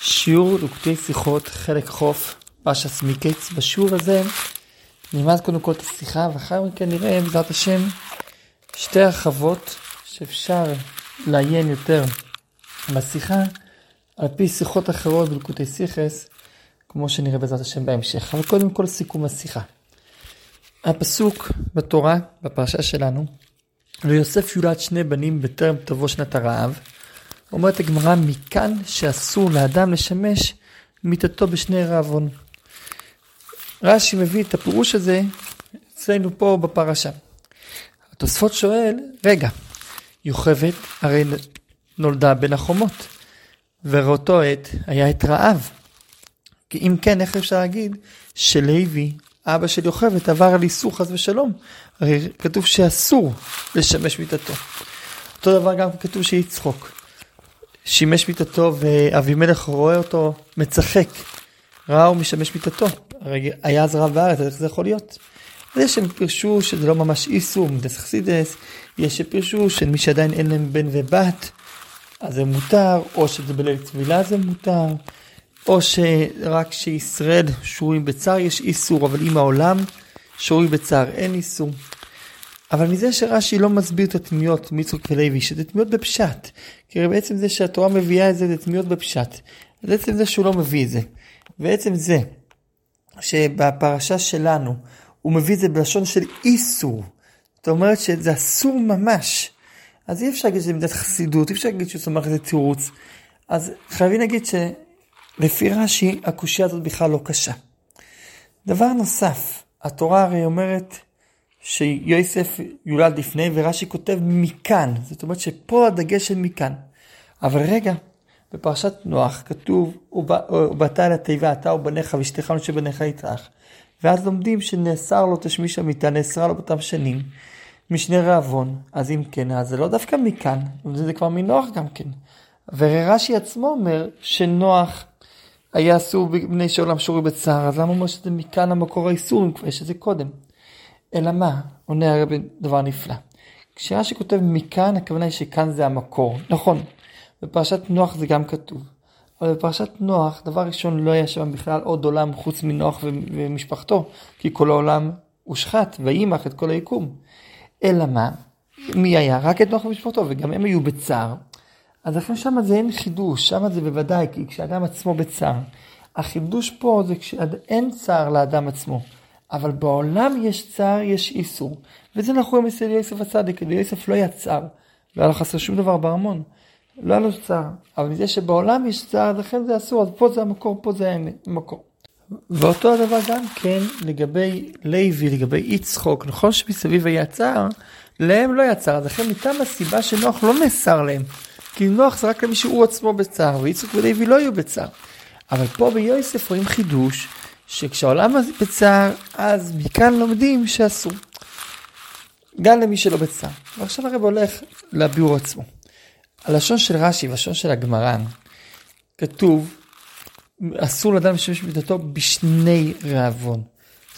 שיעור לוקטי שיחות, חלק חוף, פרשס מקץ. בשיעור הזה נלמד קודם כל את השיחה, ואחר מכן נראה בעזרת השם שתי הרחבות שאפשר לעיין יותר בשיחה על פי שיחות אחרות בלוקוטי סיכס, כמו שנראה בעזרת השם בהמשך. אבל קודם כל סיכום השיחה. הפסוק בתורה, בפרשה שלנו, ליוסף יולד שני בנים בטרם תבוא שנת הרעב. אומרת הגמרא, מכאן שאסור לאדם לשמש מיתתו בשני רעבון. רש"י מביא את הפירוש הזה אצלנו פה בפרשה. התוספות שואל, רגע, יוכבד הרי נולדה בין החומות, ובאותו עת היה את רעב. כי אם כן, איך אפשר להגיד שלוי, אבא של יוכבד, עבר על איסור חס ושלום? הרי כתוב שאסור לשמש מיתתו. אותו דבר גם כתוב שיצחוק. שימש מיתתו ואבימלך רואה אותו מצחק. ראה הוא משמש מיתתו. הרי היה אז רב בארץ, איך זה יכול להיות? אז יש שהם פירשו שזה לא ממש איסור, מדס חסידס, יש שפירשו שמי שעדיין אין להם בן ובת, אז זה מותר, או שזה בליל טבילה זה מותר, או שרק שישראל שרויים בצער יש איסור, אבל אם העולם שרוי בצער אין איסור. אבל מזה שרש"י לא מסביר את התמיהות מיצחוק ולוי, שזה תמיהות בפשט. כי בעצם זה שהתורה מביאה את זה, זה תמיהות בפשט. אז עצם זה שהוא לא מביא את זה. ועצם זה שבפרשה שלנו הוא מביא את זה בלשון של איסור. זאת אומרת שזה אסור ממש. אז אי אפשר להגיד שזה מידת חסידות, אי אפשר להגיד שהוא סומך איזה תירוץ. אז חייבים להגיד שלפי רש"י הקושייה הזאת בכלל לא קשה. דבר נוסף, התורה הרי אומרת שיוסף יולד לפני, ורש"י כותב מכאן, זאת אומרת שפה הדגש של מכאן. אבל רגע, בפרשת נוח כתוב, ובאת אל התיבה, אתה ובניך ואשתך ונשי בניך יטרח. ואז לומדים שנאסר לו תשמיש המיטה, נאסרה לו באותם שנים, משנה רעבון. אז אם כן, אז זה לא דווקא מכאן, זה כבר מנוח גם כן. ורש"י עצמו אומר שנוח היה אסור בבני שעולם שורי בצער, אז למה הוא אומר שזה מכאן המקור האיסור, אם כבר יש את זה קודם? אלא מה? עונה הרבי דבר נפלא. כשרש"י כותב מכאן, הכוונה היא שכאן זה המקור. נכון, בפרשת נוח זה גם כתוב. אבל בפרשת נוח, דבר ראשון, לא היה שם בכלל עוד עולם חוץ מנוח ומשפחתו, כי כל העולם הושחת, וימח את כל היקום. אלא מה? מי היה? רק את נוח ומשפחתו, וגם הם היו בצער. אז לכן שם זה אין חידוש, שם זה בוודאי, כי כשאדם עצמו בצער. החידוש פה זה כשאין צער לאדם עצמו. אבל בעולם יש צער, יש איסור. וזה אנחנו רואים אצל יוסף הצדיק, ליוסף לא היה צער, לא היה לו חסר שום דבר בארמון. לא היה לו צער, אבל מזה שבעולם יש צער, לכן זה אסור, אז פה זה המקור, פה זה המקור. ואותו הדבר גם כן לגבי לוי, לגבי יצחוק, נכון שמסביב היה צער, להם לא היה צער, אז לכן מטעם הסיבה שנוח לא נאסר להם. כי נוח זה רק למי שהוא עצמו בצער, ויצחוק ולוי לא היו בצער. אבל פה ביוסף רואים חידוש, שכשהעולם בצער, אז מכאן לומדים שאסור. גם למי שלא בצער. ועכשיו הרב הולך לביאור עצמו. הלשון של רש"י והלשון של הגמרא, כתוב, אסור לאדם לשמש במידתו בשני רעבון.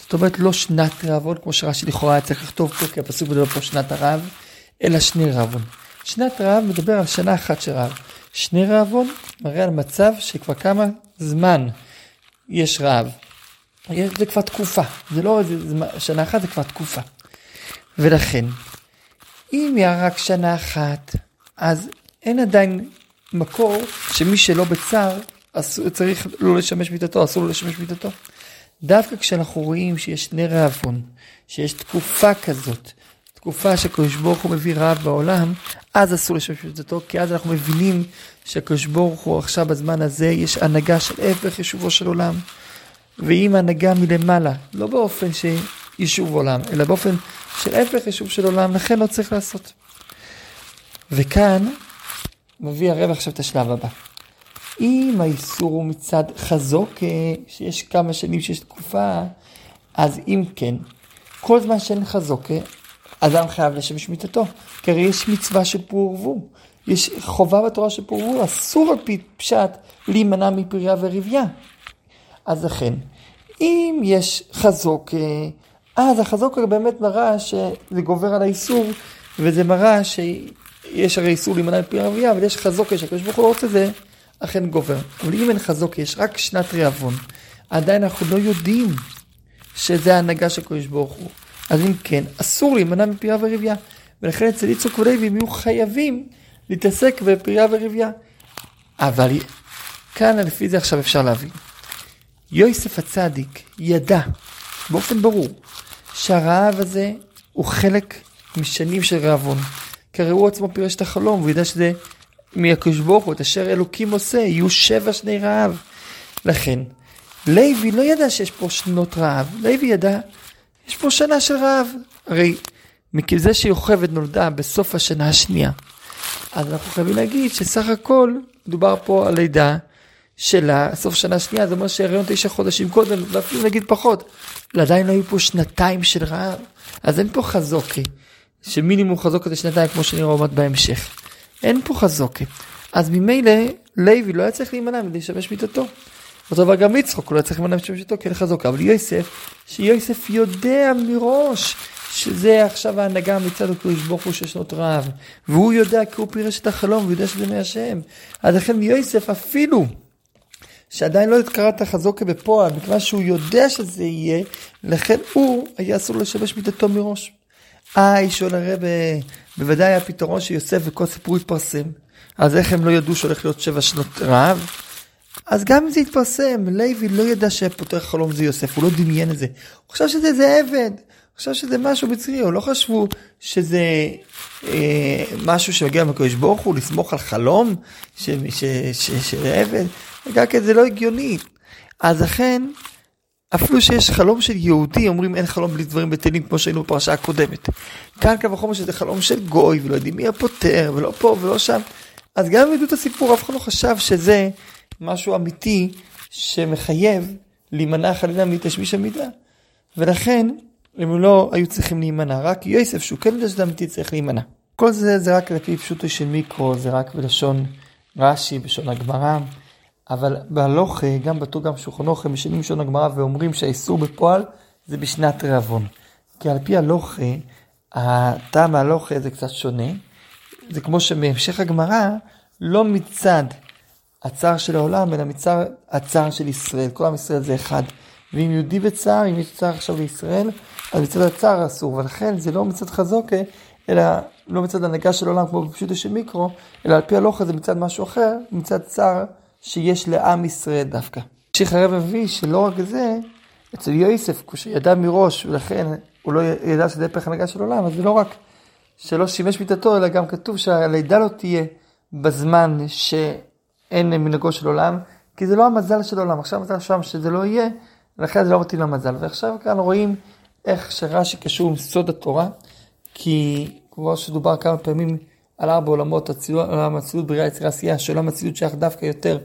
זאת אומרת, לא שנת רעבון, כמו שרש"י לכאורה היה צריך לכתוב פה, כי הפסוק מדבר פה שנת הרעב, אלא שני רעבון. שנת רעב מדבר על שנה אחת של רעב. שני רעבון מראה על מצב שכבר כמה זמן יש רעב. זה כבר תקופה, זה לא איזה שנה אחת, זה כבר תקופה. ולכן, אם היה רק שנה אחת, אז אין עדיין מקור שמי שלא בצער, צריך לא לשמש מיטתו, אסור לו לשמש מיטתו. דווקא כשאנחנו רואים שיש שני רעבון, שיש תקופה כזאת, תקופה שהקדוש ברוך הוא מביא רעב בעולם, אז אסור לשמש מיטתו, כי אז אנחנו מבינים שהקדוש ברוך הוא עכשיו בזמן הזה, יש הנהגה של הפך ישובו של עולם. ואם הנהגה מלמעלה, לא באופן שיישוב עולם, אלא באופן של הפך יישוב של עולם, לכן לא צריך לעשות. וכאן מביא הרב עכשיו את השלב הבא. אם האיסור הוא מצד חזוק, שיש כמה שנים שיש תקופה, אז אם כן, כל זמן שאין חזוק, אדם חייב לשמש מיתתו. כי הרי יש מצווה של פור ורבו. יש חובה בתורה של פור ורבו, אסור על פי פשט להימנע מפריה ורבייה. אז לכן, אם יש חזוק, אז החזוק באמת מראה שזה גובר על האיסור, וזה מראה שיש הרי איסור להימנע מפרי ערבייה, אבל יש חזוק, יש הקדוש ברוך הוא לא רוצה זה, אכן גובר. אבל אם אין חזוק, יש רק שנת רעבון, עדיין אנחנו לא יודעים שזה ההנהגה של הקדוש ברוך הוא. אז אם כן, אסור להימנע מפרייה ורבייה. ולכן אצל יצחק ולוי יהיו חייבים להתעסק בפרייה ורבייה. אבל כאן לפי זה עכשיו אפשר להבין. יוסף הצדיק ידע באופן ברור שהרעב הזה הוא חלק משנים של רעבון. כי הרי הוא עצמו פירש את החלום, והוא ידע שזה מהקדוש ברוך הוא, את אשר אלוקים עושה, יהיו שבע שני רעב. לכן, לוי לא ידע שיש פה שנות רעב, לוי ידע, יש פה שנה של רעב. הרי מכזה שיוכבד נולדה בסוף השנה השנייה, אז אנחנו חייבים להגיד שסך הכל מדובר פה על לידה של סוף שנה שנייה, זה אומר שהריון תשע חודשים קודם, ואפילו נגיד פחות. עדיין לא היו פה שנתיים של רעב, אז אין פה חזוקי, שמינימום חזוקה זה שנתיים כמו שנראה עוד בהמשך. אין פה חזוקה. אז ממילא לוי לא היה צריך להימנע מלשמש מיטתו. אותו דבר גם יצחוק, הוא לא היה צריך להימנע מלשמש מיטתו אין חזוקה. אבל יוסף, שיוסף יודע מראש שזה עכשיו ההנהגה מצד הקדוש ברוך הוא של שנות רעב. והוא יודע כי הוא פירש את החלום, והוא יודע שזה מהשם. אז לכן יוסף אפילו שעדיין לא קרא את החזוקה בפועל, מכיוון שהוא יודע שזה יהיה, לכן הוא היה אסור לשמש מידתו מראש. אה, שואל הרב, בוודאי היה פתרון שיוסף וכל סיפור התפרסם. אז איך הם לא ידעו שהולך להיות שבע שנות רעב? אז גם אם זה התפרסם, לוי לא ידע שפותח חלום זה יוסף, הוא לא דמיין את זה. הוא חשב שזה איזה עבד, הוא חשב שזה משהו בצרי, הוא לא חשבו שזה אה, משהו שמגיע מהקדוש ברוך הוא, לסמוך על חלום של עבד. רגע, כי זה לא הגיוני. אז לכן, אפילו שיש חלום של יהודי, אומרים אין חלום בלי דברים בטלים, כמו שהיינו בפרשה הקודמת. כאן קו החומר שזה חלום של גוי, ולא יודעים מי הפותר, ולא פה ולא שם. אז גם אם ידעו את הסיפור, אף אחד לא חשב שזה משהו אמיתי שמחייב להימנע חלילה מתשמיש המידה. ולכן, הם לא היו צריכים להימנע, רק יוסף, שהוא כן יודע שזה אמיתי, צריך להימנע. כל זה זה רק לפי פשוטו של מיקרו, זה רק בלשון רש"י, בלשון הגמרא. אבל בהלוך, גם בתור שולחן אוכל, משנים לשון הגמרא ואומרים שהאיסור בפועל זה בשנת רעבון. כי על פי הלוך, הטעם ההלוך זה קצת שונה. זה כמו שבהמשך הגמרא, לא מצד הצער של העולם, אלא מצד הצער של ישראל. כל עם ישראל זה אחד. ואם יהודי בצער, אם יש צער עכשיו בישראל, אז מצד הצער אסור. ולכן זה לא מצד חזוקה, אלא לא מצד הנהגה של העולם כמו בפשוטו של מיקרו, אלא על פי הלוך זה מצד משהו אחר, מצד צער שיש לעם ישראל דווקא. המשיך הרב מביא שלא רק זה, אצל יוסף, כשידע מראש, ולכן הוא לא ידע שזה פרח הנהגה של עולם, אז זה לא רק שלא שימש מיתתו, אלא גם כתוב שהלידה לא תהיה בזמן שאין מנהגו של עולם, כי זה לא המזל של עולם. עכשיו המזל שם שזה לא יהיה, לכן זה לא מתאים למזל. ועכשיו כאן רואים איך שרש"י קשור עם סוד התורה, כי כמו שדובר כמה פעמים, על ארבע עולמות, עולם הציוד, בריאה, יצירה, עשייה, שעולם הציוד שייך דווקא יותר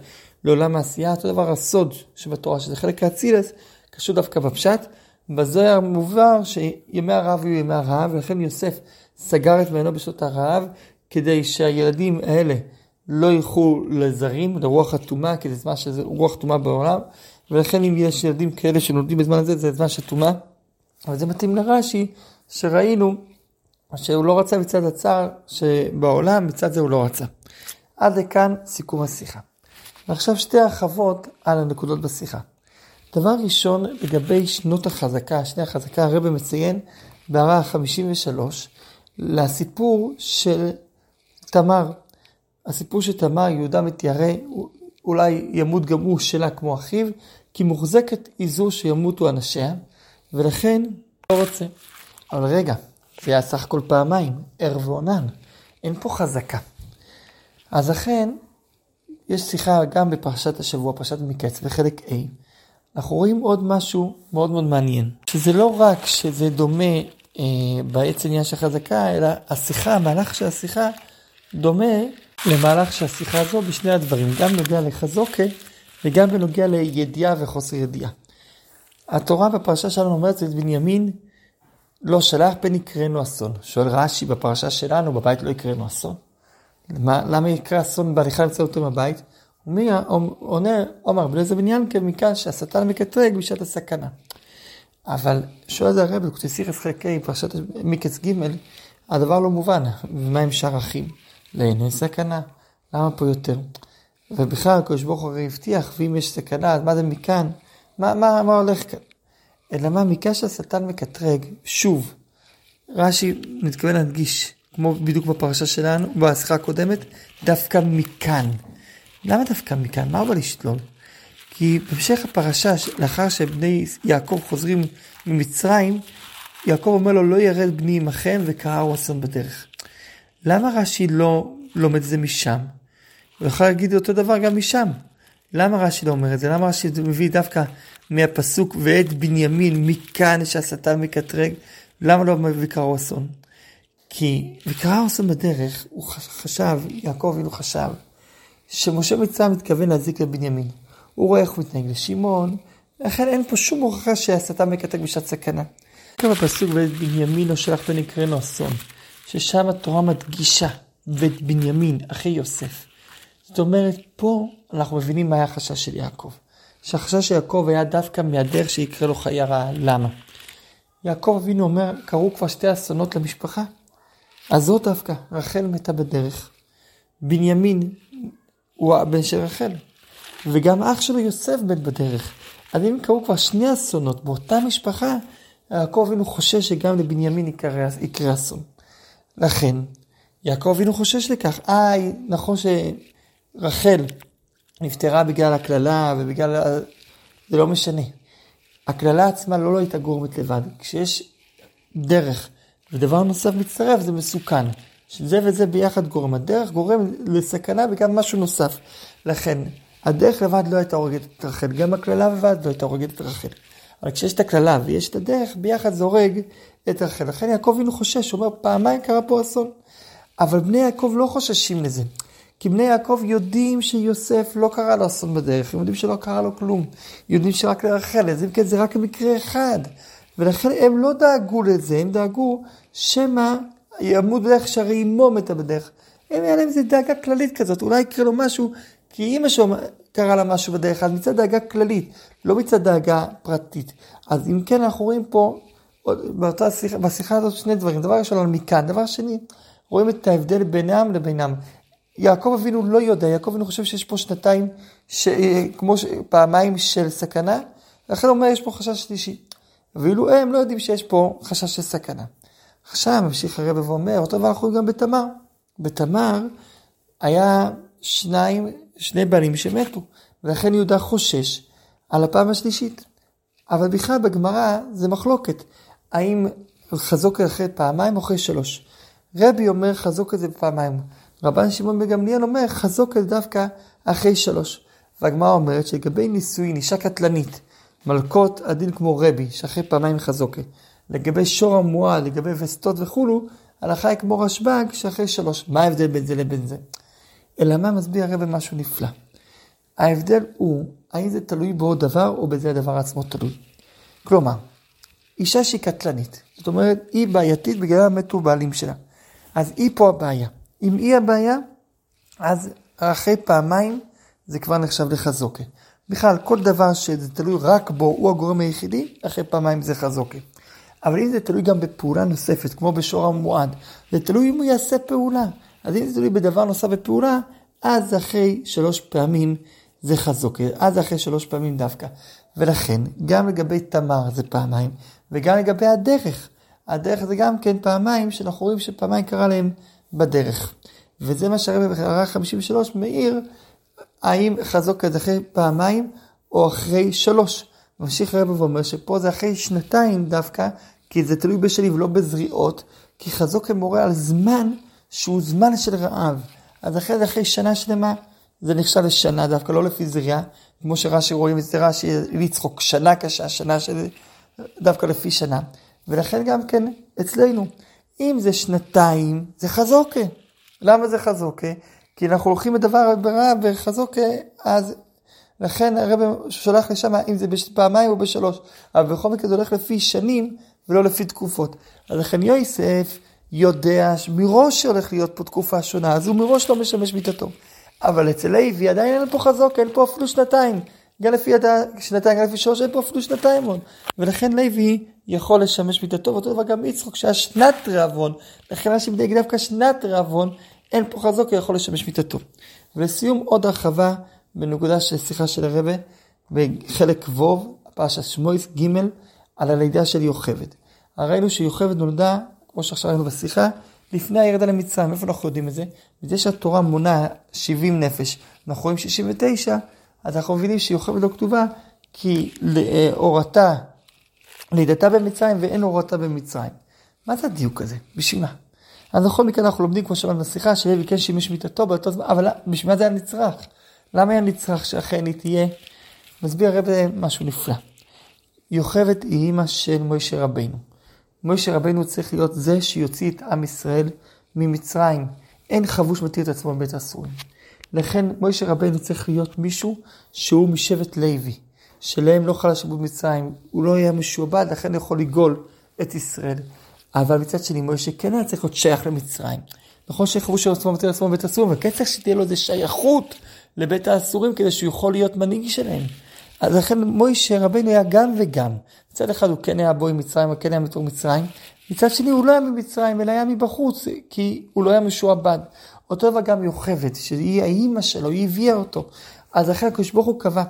לעולם העשייה, אותו דבר הסוד שבתורה, שזה חלק האצילס, קשור דווקא בפשט. בזוהר מובהר שימי הרעב היו ימי הרעב, ולכן יוסף סגר את מעיינו בשעות הרעב, כדי שהילדים האלה לא ילכו לזרים, לרוח הטומאה, כי זה זמן שזה רוח טומאה בעולם, ולכן אם יש ילדים כאלה שנולדים בזמן הזה, זה זמן של טומאה. אבל זה מתאים לרש"י, שראינו שהוא לא רצה מצד הצער שבעולם, מצד זה הוא לא רצה. עד לכאן סיכום השיחה. ועכשיו שתי הרחבות על הנקודות בשיחה. דבר ראשון, לגבי שנות החזקה, שני החזקה, הרב מציין בהערה 53 לסיפור של תמר. הסיפור של תמר, יהודה מתיירא, אולי ימות גם הוא שלה כמו אחיו, כי מוחזקת היא זו שימותו אנשיה, ולכן לא רוצה. אבל רגע, זה היה סך הכל פעמיים, ער ועונן. אין פה חזקה. אז אכן, יש שיחה גם בפרשת השבוע, פרשת מקץ, בחלק A. אנחנו רואים עוד משהו מאוד מאוד מעניין, שזה לא רק שזה דומה אה, בעץ עניין של חזקה, אלא השיחה, המהלך של השיחה, דומה למהלך של השיחה הזו בשני הדברים, גם בנוגע לחזוקה וגם בנוגע לידיעה וחוסר ידיעה. התורה בפרשה שלנו אומרת את בנימין לא שלח פן יקראנו אסון. שואל רש"י בפרשה שלנו, בבית לא יקראנו אסון. למה, למה יקרה אסון בהליכה לצאותו מהבית? הוא עונה, עומר איזה בניין מכאן שהשטן מקטרג בשעת הסכנה. אבל שואל זה הרב, לקוטסיכס חלקי פרשת מקץ ג', הדבר לא מובן, ומה עם שאר אחים? לעיני סכנה, למה פה יותר? ובכלל הקדוש ברוך הוא הרי הבטיח, ואם יש סכנה, אז מה זה מכאן? מה, מה, מה הולך כאן? אלא מה, מכאן שהשטן מקטרג, שוב, רש"י מתכוון להדגיש, כמו בדיוק בפרשה שלנו, בשיחה הקודמת, דווקא מכאן. למה דווקא מכאן? מה בא לשלול? כי בהמשך הפרשה, לאחר שבני יעקב חוזרים ממצרים, יעקב אומר לו, לא ירד בני עמכם וקראו אסון בדרך. למה רש"י לא לומד את זה משם? הוא יכול להגיד אותו דבר גם משם. למה רש"י לא אומר את זה? למה רש"י מביא דווקא מהפסוק ואת בנימין מכאן שהשטן מקטרג? למה לא מביא קראו אסון? כי וקראו אסון בדרך, הוא חשב, יעקב אילו חשב, שמשה מצרים מתכוון להזיק לבנימין. הוא רואה איך הוא מתנהג לשמעון, לכן אין פה שום הוכחה שהשטן מקטרג בשעת סכנה. כאן בפסוק ואת בנימין לא שלח פן יקראנו אסון, ששם התורה מדגישה ואת בנימין, אחי יוסף. זאת אומרת, פה אנחנו מבינים מה היה החשש של יעקב. שהחשש של יעקב היה דווקא מהדרך שיקרה לו חיי רעה. למה? יעקב אבינו אומר, קרו כבר שתי אסונות למשפחה. אז זאת דווקא, רחל מתה בדרך. בנימין הוא הבן של רחל. וגם אח שלו יוסף מת בדרך. אז אם קרו כבר שני אסונות באותה משפחה, יעקב אבינו חושש שגם לבנימין יקרה, יקרה אסון. לכן, יעקב אבינו חושש לכך. איי, נכון שרחל נפטרה בגלל הקללה ובגלל... זה לא משנה. הקללה עצמה לא, לא הייתה גורמת לבד. כשיש דרך ודבר נוסף מצטרף, זה מסוכן. שזה וזה ביחד גורם. הדרך גורם לסכנה וגם משהו נוסף. לכן, הדרך לבד לא הייתה הורגת את רחל, גם הקללה לבד לא הייתה הורגת את רחל. אבל כשיש את הקללה ויש את הדרך, ביחד זה הורג את רחל. לכן יעקב אינו חושש, הוא אומר, פעמיים קרה פה אסון. אבל בני יעקב לא חוששים לזה. כי בני יעקב יודעים שיוסף לא קרה לו אסון בדרך, הם יודעים שלא קרה לו כלום. יודעים שרק לרחל, אז אם כן זה רק מקרה אחד. ולכן הם לא דאגו לזה, הם דאגו שמא ימות בדרך שהרי אמו מתה בדרך. הם היה להם איזה דאגה כללית כזאת, אולי יקרה לו משהו, כי אימא שלו קרה לה משהו בדרך, אז מצד דאגה כללית, לא מצד דאגה פרטית. אז אם כן, אנחנו רואים פה, באותה שיחה, בשיחה הזאת שני דברים. דבר ראשון על מכאן, דבר שני, רואים את ההבדל בינם לבינם. יעקב אבינו לא יודע, יעקב אבינו חושב שיש פה שנתיים, ש... כמו ש... פעמיים של סכנה, לכן הוא אומר יש פה חשש שלישי. ואילו הם לא יודעים שיש פה חשש של סכנה. עכשיו ממשיך הרב ואומר, אותו דבר אנחנו גם בתמר. בתמר היה שניים, שני בנים שמתו, ולכן יהודה חושש על הפעם השלישית. אבל בכלל בגמרא זה מחלוקת, האם חזוק אחרי פעמיים או אחרי שלוש. רבי אומר חזוק את זה פעמיים. רבן שמעון בגמליאל אומר חזוק זה דווקא אחרי שלוש. והגמרא אומרת שלגבי נישואין, אישה קטלנית, מלכות הדין כמו רבי, שאחרי פעמיים חזוקה. לגבי שור המועד, לגבי וסתות וכולו, הלכה היא כמו רשב"ג, שאחרי שלוש. מה ההבדל בין זה לבין זה? אלא מה מסביר הרב משהו נפלא. ההבדל הוא, האם זה תלוי בעוד דבר, או בזה הדבר עצמו תלוי. כלומר, אישה שהיא קטלנית, זאת אומרת, היא בעייתית בגלל מתו בעלים שלה. אז היא פה הבעיה. אם היא הבעיה, אז אחרי פעמיים זה כבר נחשב לחזוקה. בכלל, כל דבר שזה תלוי רק בו, הוא הגורם היחידי, אחרי פעמיים זה חזוקה. אבל אם זה תלוי גם בפעולה נוספת, כמו בשור המועד, זה תלוי אם הוא יעשה פעולה. אז אם זה תלוי בדבר נוסף בפעולה, אז אחרי שלוש פעמים זה חזוקה, אז אחרי שלוש פעמים דווקא. ולכן, גם לגבי תמר זה פעמיים, וגם לגבי הדרך. הדרך זה גם כן פעמיים, שאנחנו רואים שפעמיים קרה להם בדרך. וזה מה שהרבי בהערה 53 מעיר, האם חזוקה זה אחרי פעמיים או אחרי שלוש. ממשיך הרב ואומר שפה זה אחרי שנתיים דווקא, כי זה תלוי בשלי ולא בזריעות, כי חזוקה מורה על זמן שהוא זמן של רעב. אז אחרי זה, אחרי שנה שלמה, זה נחשב לשנה דווקא, לא לפי זריעה, כמו שרש"י רואים את זה רש"י לצחוק, שנה קשה, שנה של... דווקא לפי שנה. ולכן גם כן אצלנו, אם זה שנתיים, זה חזוקה. למה זה חזוקה? כי אנחנו הולכים בדבר ברע וחזוקה, אז לכן הרב שולח לשם אם זה פעמיים או בשלוש. אבל בכל מקרה זה הולך לפי שנים ולא לפי תקופות. אז לכן יוסף יודע מראש שהולך להיות פה תקופה שונה, אז הוא מראש לא משמש מיתתו. אבל אצל לוי עדיין אין פה חזוק, אין פה אפילו שנתיים. גם לפי ידע, שנתיים, גם לפי שלוש, אין פה אפילו שנתיים עוד. ולכן לוי יכול לשמש מיתתו, ואותו דבר גם יצחוק, שהיה שנת רעבון. לכן אנשים דייג דווקא שנת רעבון, אין פה חזוק, הוא יכול לשמש מיתתו. ולסיום עוד הרחבה בנקודה של שיחה של הרבה בחלק ו', פרשת שמואס ג', על הלידה של יוכבד. ראינו שיוכבד נולדה, כמו שעכשיו ראינו בשיחה, לפני הירידה למצרים. איפה אנחנו יודעים את זה? מזה שהתורה מונה 70 נפש, אנחנו רואים 69, אז אנחנו מבינים שיוכבד לא כתובה, כי הורתה, לידתה במצרים ואין הורתה במצרים. מה זה הדיוק הזה? בשביל מה? אז בכל מקרה אנחנו לומדים, כמו שאמרנו בשיחה, שלוי כן שימש מיטתו באותו זמן, אבל בשביל מה זה היה נצרך? למה היה נצרך שאכן היא תהיה? מסביר הרב משהו נפלא. יוכבד היא אימא של מוישה רבנו. מוישה רבנו צריך להיות זה שיוציא את עם ישראל ממצרים. אין חבוש מתיר את עצמו בבית האסורים. לכן מוישה רבנו צריך להיות מישהו שהוא משבט לוי, שלהם לא חל השיבוד מצרים, הוא לא יהיה משועבד, לכן יכול לגאול את ישראל. אבל מצד שני, מוישה כן היה צריך להיות שייך למצרים. נכון שחבוש של עצמו מתיר עצמו בבית האסורים, אבל כן צריך שתהיה לו איזה שייכות לבית האסורים כדי שהוא יכול להיות מנהיג שלהם. אז לכן מוישה רבנו היה גם וגם. מצד אחד הוא כן היה בוי מצרים, הוא כן היה מתור מצרים. מצד שני הוא לא היה ממצרים, אלא היה מבחוץ, כי הוא לא היה משועבד. אותו דבר גם יוכבד, שהיא האימא שלו, היא הביאה אותו. אז לכן הקדוש ברוך הוא קבע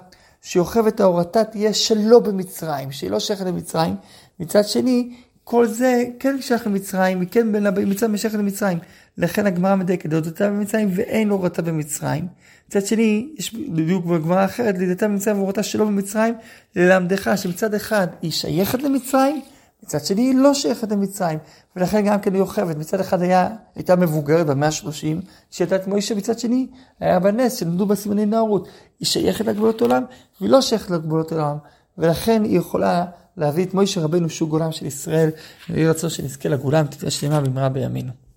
שיוכבד ההורתה תהיה שלא במצרים, שהיא לא שייכת למצרים. מצד שני, כל זה כן שייך למצרים, היא כן בין מצרים ושייכת למצרים. לכן הגמרא מדייקת, הודתה במצרים ואין הורתה במצרים. מצד שני, יש בדיוק בגמרא אחרת, לידתה במצרים והורתה שלא במצרים, ללמדך שמצד אחד היא שייכת למצרים, מצד שני היא לא שייכת למצרים, ולכן גם כן היא אוכבת. מצד אחד היה, הייתה מבוגרת במאה ה-30, שהייתה את מוישה, מצד שני היה בנס שנולדו בה סימני נערות. היא שייכת לגבולות עולם, והיא לא שייכת לגבולות עולם, ולכן היא יכולה להביא את מוישה רבנו שהוא גולם של ישראל, ויהי רצון שנזכה לגולם, תתהיה שלמה במהרה בימינו.